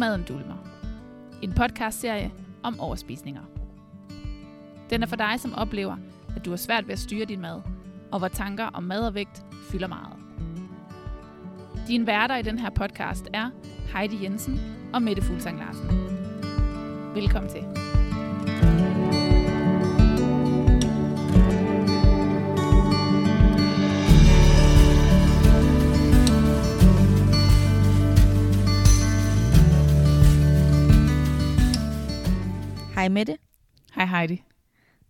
maden dulmer. En podcastserie om overspisninger. Den er for dig, som oplever, at du har svært ved at styre din mad, og hvor tanker om mad og vægt fylder meget. Din værter i den her podcast er Heidi Jensen og Mette Fuglsang Larsen. Velkommen til. Hej Mette. Hej Heidi.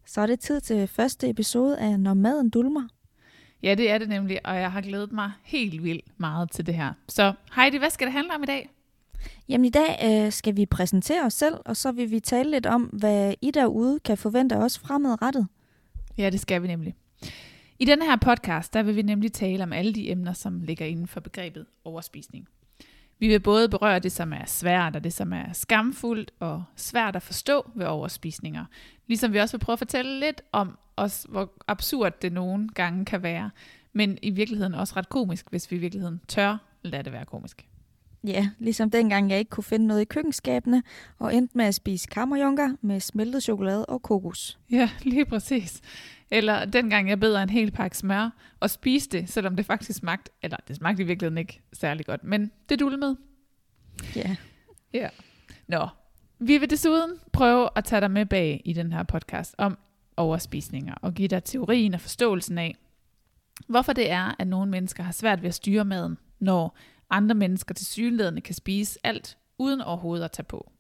Så er det tid til første episode af Når maden dulmer. Ja, det er det nemlig, og jeg har glædet mig helt vildt meget til det her. Så Heidi, hvad skal det handle om i dag? Jamen i dag øh, skal vi præsentere os selv, og så vil vi tale lidt om, hvad I derude kan forvente os fremadrettet. Ja, det skal vi nemlig. I denne her podcast, der vil vi nemlig tale om alle de emner, som ligger inden for begrebet overspisning. Vi vil både berøre det, som er svært, og det, som er skamfuldt og svært at forstå ved overspisninger. Ligesom vi også vil prøve at fortælle lidt om, os, hvor absurd det nogle gange kan være, men i virkeligheden også ret komisk, hvis vi i virkeligheden tør lade det være komisk. Ja, ligesom dengang jeg ikke kunne finde noget i køkkenskabene, og endte med at spise kammerjunker med smeltet chokolade og kokos. Ja, lige præcis. Eller dengang jeg beder en hel pakke smør og spiste det, selvom det faktisk smagte, eller det smagte i virkeligheden ikke særlig godt, men det dulmede. Ja. Ja. Nå, vi vil desuden prøve at tage dig med bag i den her podcast om overspisninger og give dig teorien og forståelsen af, hvorfor det er, at nogle mennesker har svært ved at styre maden, når andre mennesker til synlædende kan spise alt uden overhovedet at tage på.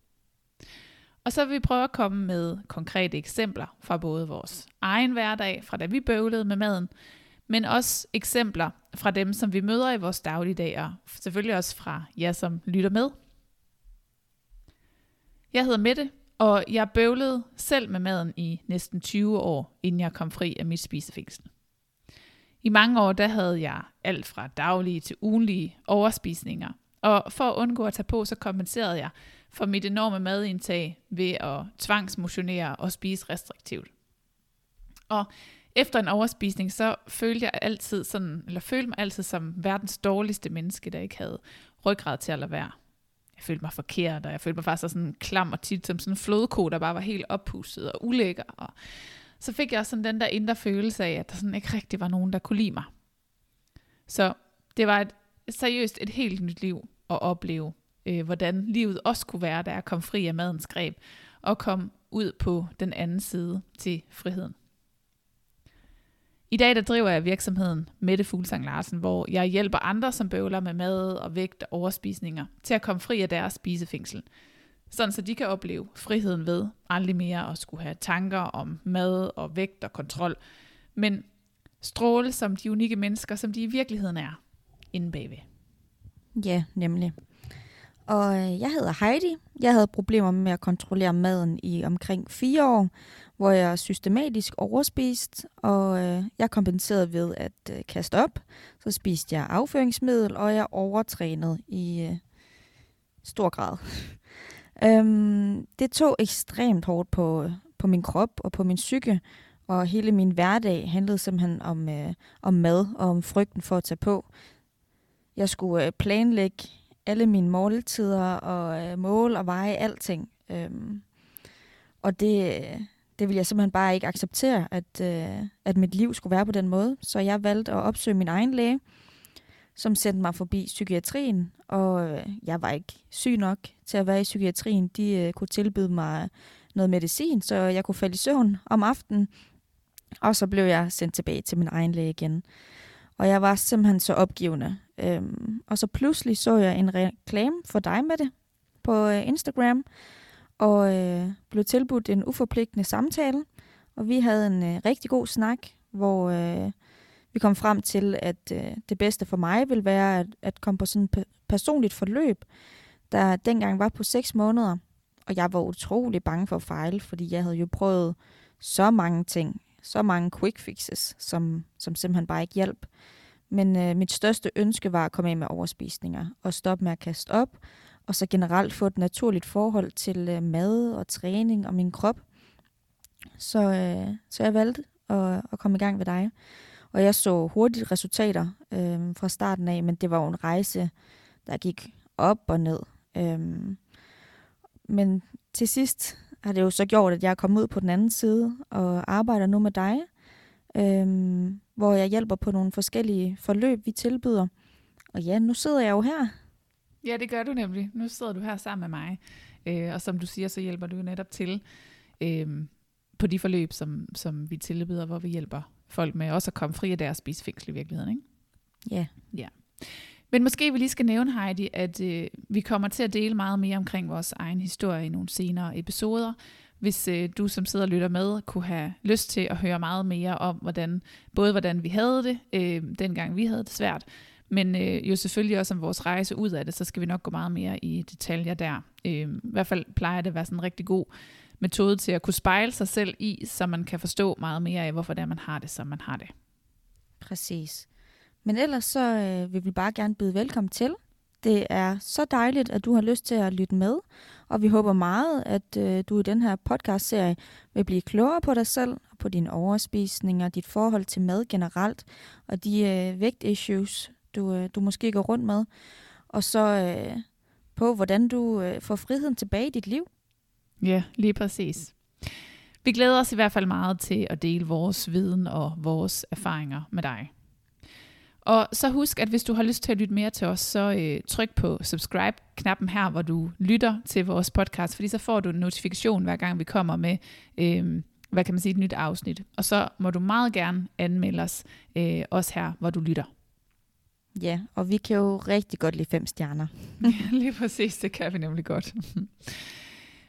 Og så vil vi prøve at komme med konkrete eksempler fra både vores egen hverdag, fra da vi bøvlede med maden, men også eksempler fra dem, som vi møder i vores dagligdag, og selvfølgelig også fra jer, som lytter med. Jeg hedder Mette, og jeg bøvlede selv med maden i næsten 20 år, inden jeg kom fri af mit spisefængsel. I mange år der havde jeg alt fra daglige til ugenlige overspisninger, og for at undgå at tage på, så kompenserede jeg for mit enorme madindtag ved at tvangsmotionere og spise restriktivt. Og efter en overspisning, så følte jeg altid sådan, eller følte mig altid som verdens dårligste menneske, der ikke havde ryggrad til at lade være. Jeg følte mig forkert, og jeg følte mig faktisk sådan klam og tit som sådan en flodko, der bare var helt oppustet og ulækker. Og så fik jeg også sådan den der indre følelse af, at der sådan ikke rigtig var nogen, der kunne lide mig. Så det var et, seriøst et helt nyt liv at opleve, øh, hvordan livet også kunne være, da jeg kom fri af madens greb, og kom ud på den anden side til friheden. I dag der driver jeg virksomheden Mette Fuglsang Larsen, hvor jeg hjælper andre, som bøvler med mad og vægt og overspisninger, til at komme fri af deres spisefængsel. Sådan så de kan opleve friheden ved aldrig mere at skulle have tanker om mad og vægt og kontrol, men stråle som de unikke mennesker, som de i virkeligheden er, inde bagved. Ja, nemlig. Og øh, jeg hedder Heidi. Jeg havde problemer med at kontrollere maden i omkring fire år, hvor jeg systematisk overspiste, og øh, jeg kompenserede ved at øh, kaste op. Så spiste jeg afføringsmiddel, og jeg overtrænede i stor grad øhm, det tog ekstremt hårdt på, på min krop og på min psyke, og hele min hverdag handlede simpelthen om, øh, om mad og om frygten for at tage på. Jeg skulle øh, planlægge alle mine måltider og øh, mål og veje alting. Øhm, og det, det ville jeg simpelthen bare ikke acceptere, at, øh, at mit liv skulle være på den måde. Så jeg valgte at opsøge min egen læge, som sendte mig forbi psykiatrien, og øh, jeg var ikke syg nok til at være i psykiatrien. De øh, kunne tilbyde mig noget medicin, så jeg kunne falde i søvn om aftenen, og så blev jeg sendt tilbage til min egen læge igen. Og jeg var simpelthen så opgivende. Øhm, og så pludselig så jeg en reklame for dig med det på øh, Instagram, og øh, blev tilbudt en uforpligtende samtale. Og vi havde en øh, rigtig god snak, hvor øh, vi kom frem til, at øh, det bedste for mig ville være at, at komme på sådan et personligt forløb, der dengang var på 6 måneder. Og jeg var utrolig bange for at fejle, fordi jeg havde jo prøvet så mange ting, så mange quick fixes, som, som simpelthen bare ikke hjalp. Men øh, mit største ønske var at komme af med overspisninger og stoppe med at kaste op, og så generelt få et naturligt forhold til øh, mad og træning og min krop. Så, øh, så jeg valgte at, at komme i gang ved dig. Og jeg så hurtigt resultater øh, fra starten af, men det var jo en rejse, der gik op og ned. Øh, men til sidst har det jo så gjort, at jeg er kommet ud på den anden side og arbejder nu med dig, øhm, hvor jeg hjælper på nogle forskellige forløb, vi tilbyder. Og ja, nu sidder jeg jo her. Ja, det gør du nemlig. Nu sidder du her sammen med mig. Øh, og som du siger, så hjælper du netop til øh, på de forløb, som, som vi tilbyder, hvor vi hjælper folk med også at komme fri af deres spisefængsel i virkeligheden. Ikke? Ja. ja. Men måske vi lige skal nævne, Heidi, at øh, vi kommer til at dele meget mere omkring vores egen historie i nogle senere episoder. Hvis øh, du som sidder og lytter med, kunne have lyst til at høre meget mere om, hvordan, både hvordan vi havde det, øh, dengang vi havde det svært, men øh, jo selvfølgelig også om vores rejse ud af det, så skal vi nok gå meget mere i detaljer der. Øh, I hvert fald plejer det at være sådan en rigtig god metode til at kunne spejle sig selv i, så man kan forstå meget mere af, hvorfor det er, man har det, som man har det. Præcis. Men ellers så øh, vil vi bare gerne byde velkommen til. Det er så dejligt, at du har lyst til at lytte med, og vi håber meget, at øh, du i den her podcast-serie vil blive klogere på dig selv, og på dine overspisninger, dit forhold til mad generelt, og de øh, vægtissues, du, øh, du måske går rundt med, og så øh, på, hvordan du øh, får friheden tilbage i dit liv. Ja, lige præcis. Vi glæder os i hvert fald meget til at dele vores viden og vores erfaringer med dig. Og så husk, at hvis du har lyst til at lytte mere til os, så øh, tryk på subscribe-knappen her, hvor du lytter til vores podcast, fordi så får du en notifikation, hver gang vi kommer med, øh, hvad kan man sige, et nyt afsnit. Og så må du meget gerne anmelde os, øh, også her, hvor du lytter. Ja, og vi kan jo rigtig godt lide fem stjerner. lige præcis, det kan vi nemlig godt.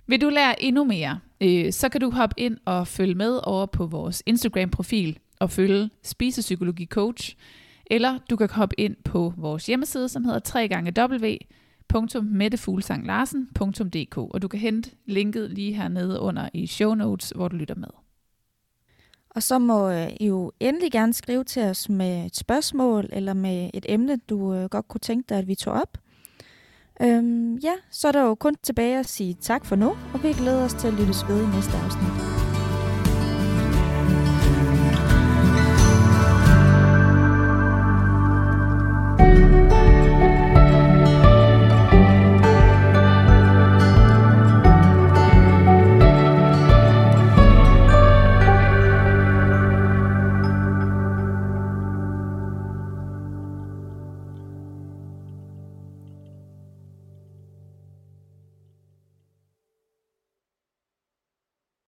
Vil du lære endnu mere, øh, så kan du hoppe ind og følge med over på vores Instagram-profil og følge Spisepsykologi Coach, eller du kan hoppe ind på vores hjemmeside, som hedder www.mettefuglsanglarsen.dk, og du kan hente linket lige hernede under i show notes, hvor du lytter med. Og så må øh, I jo endelig gerne skrive til os med et spørgsmål eller med et emne, du øh, godt kunne tænke dig, at vi tog op. Øhm, ja, så er der jo kun tilbage at sige tak for nu, og vi glæder os til at lyttes ved i næste afsnit.